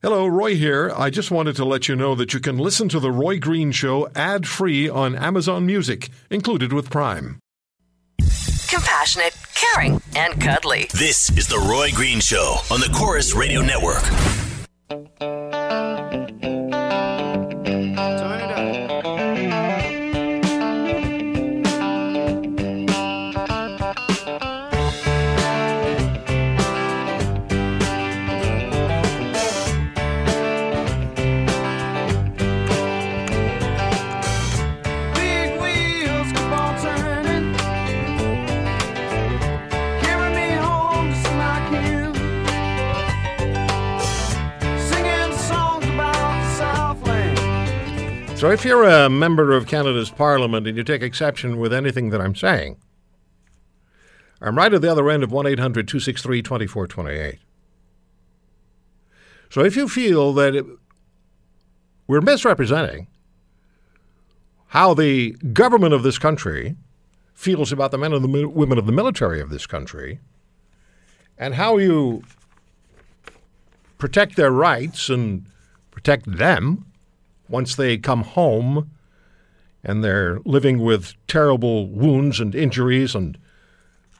Hello, Roy here. I just wanted to let you know that you can listen to The Roy Green Show ad free on Amazon Music, included with Prime. Compassionate, caring, and cuddly. This is The Roy Green Show on the Corus Radio Network. So, if you're a member of Canada's Parliament and you take exception with anything that I'm saying, I'm right at the other end of 1 800 263 2428. So, if you feel that it, we're misrepresenting how the government of this country feels about the men and the women of the military of this country, and how you protect their rights and protect them once they come home and they're living with terrible wounds and injuries and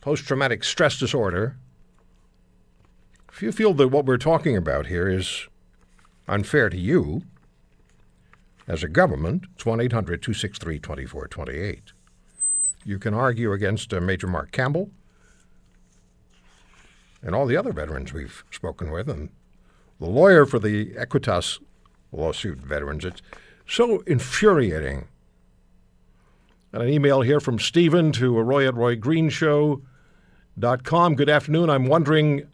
post traumatic stress disorder. If you feel that what we're talking about here is unfair to you, as a government, it's 1 800 263 2428. You can argue against uh, Major Mark Campbell and all the other veterans we've spoken with, and the lawyer for the Equitas lawsuit veterans. It's so infuriating. And an email here from Stephen to Roy at RoyGreenshow.com. Good afternoon. I'm wondering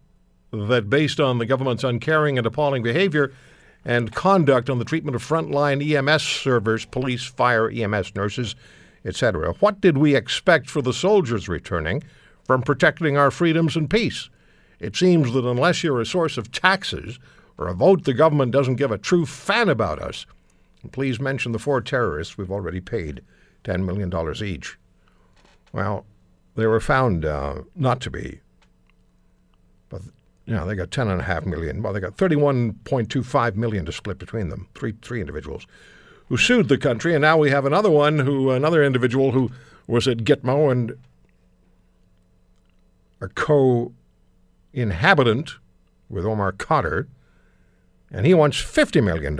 that based on the government's uncaring and appalling behavior and conduct on the treatment of frontline EMS servers, police, fire, EMS nurses, etc., what did we expect for the soldiers returning from protecting our freedoms and peace? It seems that unless you're a source of taxes or a vote the government doesn't give a true fan about us, and please mention the four terrorists we've already paid $10 million each. Well, they were found uh, not to be. But, you know, they got ten and a half million. Well, they got 31.25 million to split between them, three, three individuals who sued the country. And now we have another one who, another individual who was at Gitmo and a co inhabitant with Omar Khadr, and he wants $50 million.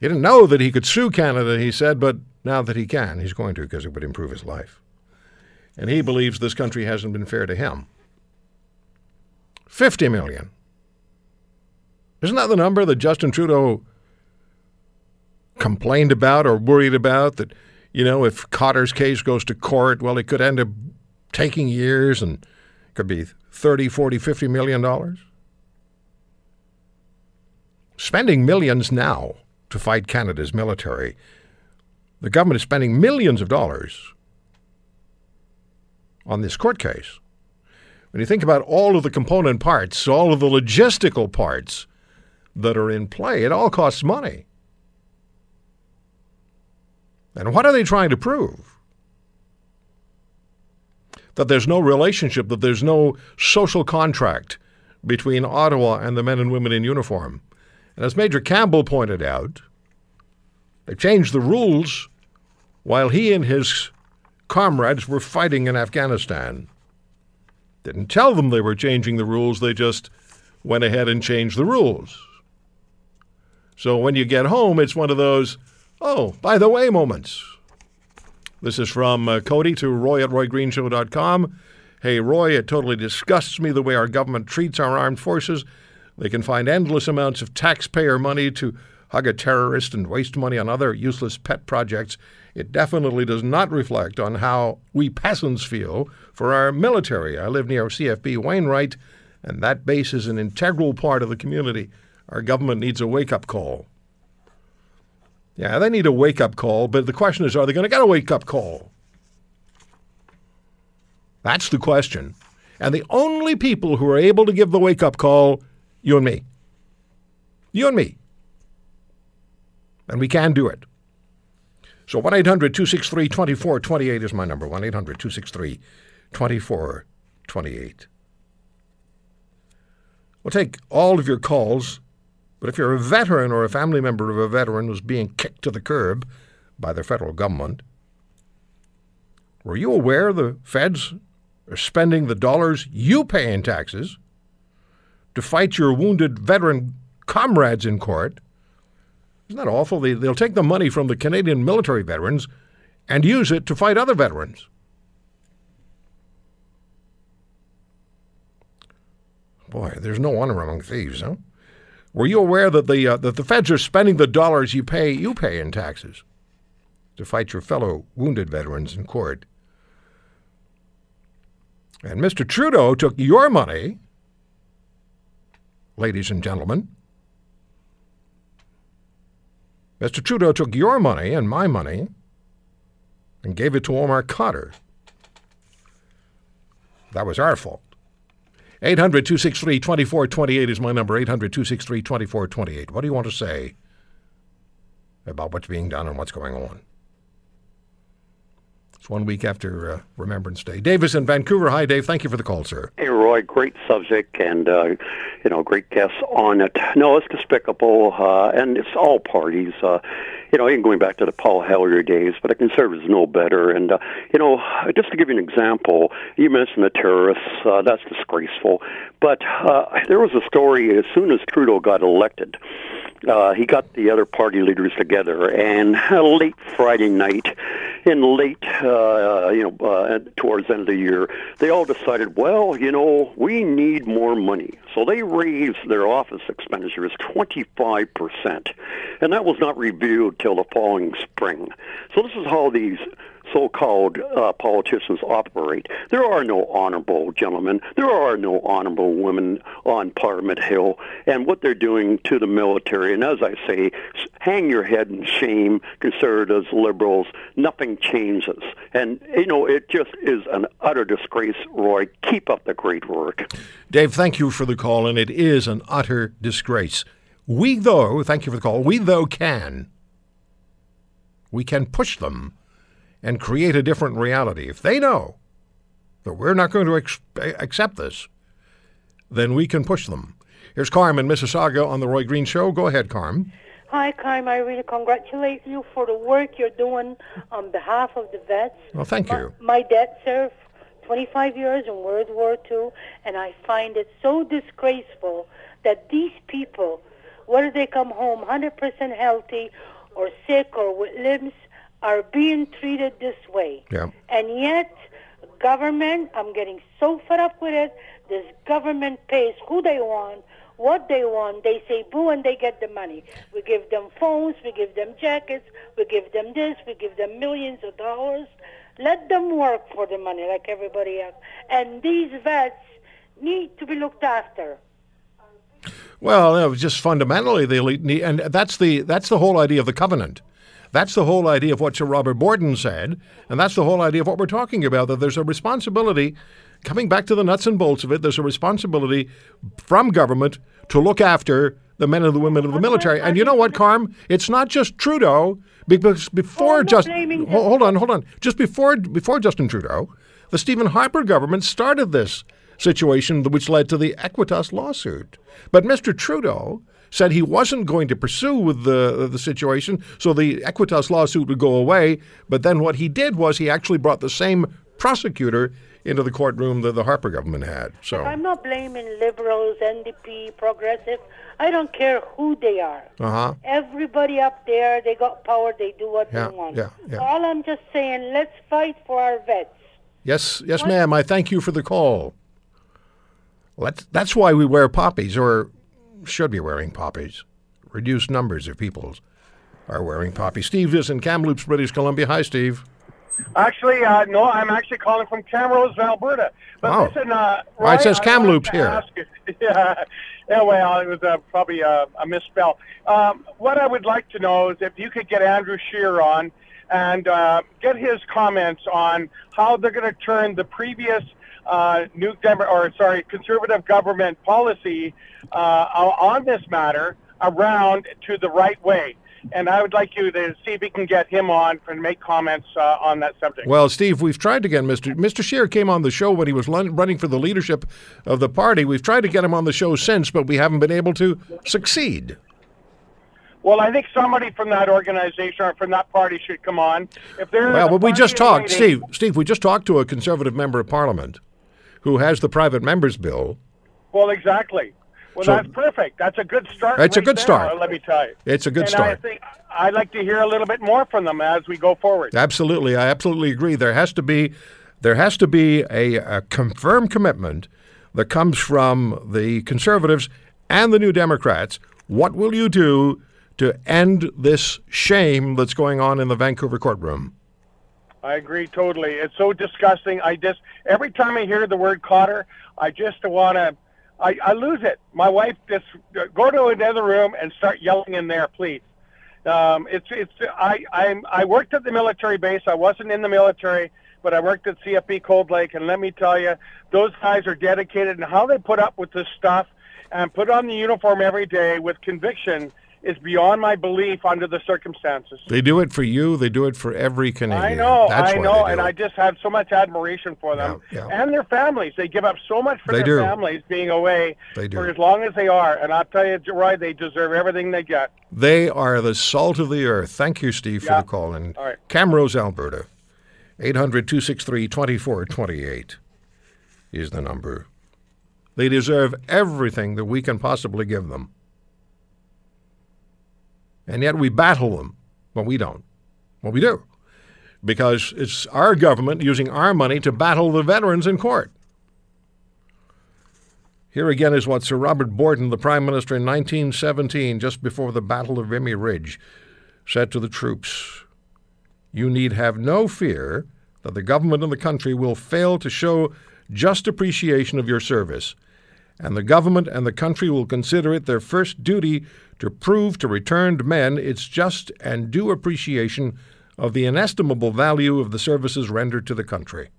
He didn't know that he could sue Canada, he said, but now that he can, he's going to because it would improve his life. And he believes this country hasn't been fair to him. 50 million. Isn't that the number that Justin Trudeau complained about or worried about? That, you know, if Khadr's case goes to court, well, it could end up taking years and could be 30, 40, 50 million dollars. Spending millions now to fight Canada's military. The government is spending millions of dollars on this court case. When you think about all of the component parts, all of the logistical parts that are in play, it all costs money. And what are they trying to prove? That there's no relationship, that there's no social contract between Ottawa and the men and women in uniform. And as Major Campbell pointed out, they changed the rules while he and his comrades were fighting in Afghanistan. Didn't tell them they were changing the rules, they just went ahead and changed the rules. So when you get home, it's one of those, oh, by the way moments. This is from uh, Cody to Roy at RoyGreenshow.com. Hey, Roy, it totally disgusts me the way our government treats our armed forces. They can find endless amounts of taxpayer money to hug a terrorist and waste money on other useless pet projects. It definitely does not reflect on how we peasants feel for our military. I live near CFB Wainwright, and that base is an integral part of the community. Our government needs a wake up call. Yeah, they need a wake up call, but the question is are they going to get a wake up call? That's the question. And the only people who are able to give the wake up call, you and me. You and me. And we can do it. So 1 800 263 2428 is my number. 1 800 263 2428. We'll take all of your calls, but if you're a veteran or a family member of a veteran who's being kicked to the curb by the federal government, were you aware the feds are spending the dollars you pay in taxes to fight your wounded veteran comrades in court? Isn't that awful? They, they'll take the money from the Canadian military veterans and use it to fight other veterans. Boy, there's no honor among thieves, huh? Were you aware that the uh, that the feds are spending the dollars you pay you pay in taxes to fight your fellow wounded veterans in court? And Mr. Trudeau took your money, ladies and gentlemen. Mr. Trudeau took your money and my money and gave it to Omar Khadr. That was our fault. 800 263 2428 is my number. 800 263 2428. What do you want to say about what's being done and what's going on? It's one week after uh, Remembrance Day. Davis in Vancouver. Hi, Dave. Thank you for the call, sir. Hey, Roy, great subject and, uh, you know, great guests on it. No, it's despicable, uh, and it's all parties. Uh, you know, even going back to the Paul Hellyer days, but the conservatives know better. And, uh, you know, just to give you an example, you mentioned the terrorists. Uh, that's disgraceful. But uh, there was a story as soon as Trudeau got elected uh, he got the other party leaders together, and uh, late Friday night, in late, uh, you know, uh, towards the end of the year, they all decided, well, you know, we need more money. So they raised their office expenditures 25%, and that was not reviewed till the following spring. So this is how these so-called uh, politicians operate. There are no honorable gentlemen. There are no honorable women on Parliament Hill. And what they're doing to the military, and as I say, hang your head in shame, conservatives, liberals. Nothing changes. And, you know, it just is an utter disgrace, Roy. Keep up the great work. Dave, thank you for the call, and it is an utter disgrace. We, though, thank you for the call, we, though, can. We can push them and create a different reality. If they know that we're not going to ex- accept this, then we can push them. Here's Carm in Mississauga on the Roy Green Show. Go ahead, Carm. Hi, Carm. I really congratulate you for the work you're doing on behalf of the vets. Well, thank My, you. my dad served 25 years in World War II, and I find it so disgraceful that these people, whether they come home 100% healthy or sick or with limbs, are being treated this way. Yeah. And yet, government, I'm getting so fed up with it. This government pays who they want, what they want. They say boo and they get the money. We give them phones, we give them jackets, we give them this, we give them millions of dollars. Let them work for the money like everybody else. And these vets need to be looked after. Well, it was just fundamentally the elite, need, and that's the that's the whole idea of the covenant. That's the whole idea of what Sir Robert Borden said, and that's the whole idea of what we're talking about. That there's a responsibility, coming back to the nuts and bolts of it. There's a responsibility from government to look after the men and the women of the military. And you know what, Carm? It's not just Trudeau, because before Oh, just blaming Ho- him. hold on, hold on. Just before before Justin Trudeau, the Stephen Harper government started this situation, which led to the Equitas lawsuit. But Mr. Trudeau said he wasn't going to pursue with the the situation, so the Equitas lawsuit would go away. But then what he did was he actually brought the same prosecutor into the courtroom that the Harper government had. So, I'm not blaming liberals, NDP, progressive. I don't care who they are. uh huh. Everybody up there, they got power. They do what Yeah, they want. yeah, yeah. All I'm just saying, let's fight for our vets. Yes, yes, ma'am. I thank you for the call. Let's, that's why we wear poppies, or should be wearing poppies. Reduced numbers of people are wearing poppies. Steve is in Kamloops, British Columbia. Hi, Steve. Actually, uh, no, I'm actually calling from Camrose, Alberta. But Oh. listen, uh, Well, it says Kamloops here. yeah, yeah, well, it was uh, probably a, a misspell. Um, what I would like to know is if you could get Andrew Scheer on and uh, get his comments on how they're going to turn the previous uh, new Demo- or sorry conservative government policy uh, on this matter around to the right way. and I would like you to see if we can get him on and make comments uh, on that subject. Well, Steve, we've tried to get Mr. Mr. Scheer came on the show when he was lun- running for the leadership of the party. We've tried to get him on the show since, but we haven't been able to succeed. Well, I think somebody from that organization or from that party should come on. If they're Well, the we just talked, waiting- Steve. Steve, we just talked to a conservative member of parliament who has the private members bill. Well, exactly. Well, So- that's perfect. That's a good start. It's a good there, start. Let me tell you. It's a good and start. I think I'd like to hear a little bit more from them as we go forward. Absolutely, I absolutely agree. There has to be, there has to be a, a confirmed commitment that comes from the conservatives and the New Democrats. What will you do to end this shame that's going on in the Vancouver courtroom? I agree totally. It's so disgusting. I just every time I hear the word Khadr, I just want to. I, I lose it. My wife just go to another room and start yelling in there, please. Um, it's it's I I'm I worked at the military base. I wasn't in the military, but I worked at CFB Cold Lake, and let me tell you, those guys are dedicated, and how they put up with this stuff and put on the uniform every day with conviction is beyond my belief under the circumstances. They do it for you. They do it for every Canadian. I know, That's I know, and it. I just have so much admiration for them Yeah, yeah. and their families. They give up so much for They their do. families being away They do. for as long as they are. And I'll tell you, Roy, they deserve everything they get. They are the salt of the earth. Thank you, Steve, for the call. And All right. Camrose, Alberta, 800 263 2428 is the number. They deserve everything that we can possibly give them. And yet we battle them. Well, we don't. Well, we do. Because it's our government using our money to battle the veterans in court. Here again is what Sir Robert Borden, the Prime Minister in 1917, just before the Battle of Vimy Ridge, said to the troops You need have no fear that the government and the country will fail to show just appreciation of your service, and the government and the country will consider it their first duty to prove to returned men its just and due appreciation of the inestimable value of the services rendered to the country.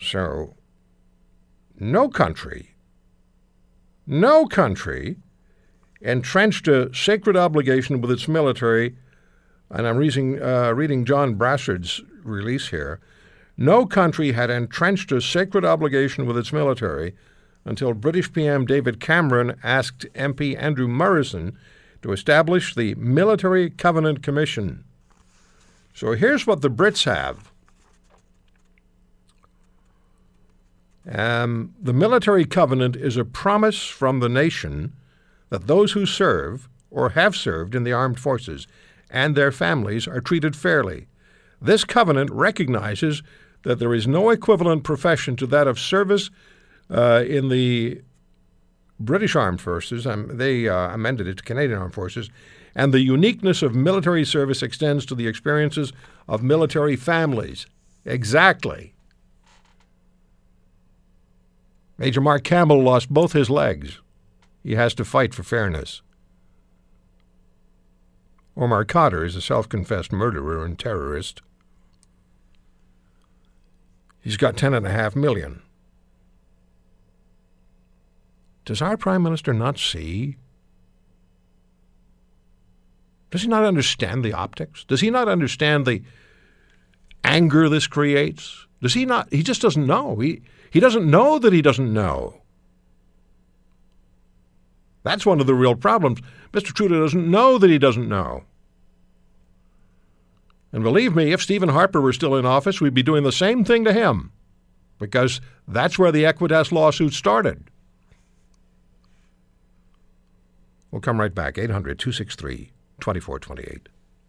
So, no country, no country entrenched a sacred obligation with its military, and I'm reading, uh, reading John Brassard's release here. No country had entrenched a sacred obligation with its military until British PM David Cameron asked MP Andrew Murrison to establish the Military Covenant Commission. So here's what the Brits have. Um, the military covenant is a promise from the nation that those who serve or have served in the armed forces and their families are treated fairly. This covenant recognizes that there is no equivalent profession to that of service uh, in the British Armed Forces. Um, they uh, amended it to Canadian Armed Forces. And the uniqueness of military service extends to the experiences of military families. Exactly. Major Mark Campbell lost both his legs. He has to fight for fairness. Omar Khadr is a self confessed murderer and terrorist. He's got ten and a half million. Does our Prime Minister not see? Does he not understand the optics? Does he not understand the anger this creates? Does he not? He just doesn't know. He, he doesn't know that he doesn't know. That's one of the real problems. Mr. Trudeau doesn't know that he doesn't know. And believe me, if Stephen Harper were still in office, we'd be doing the same thing to him because that's where the Equitas lawsuit started. We'll come right back. 800 263 2428.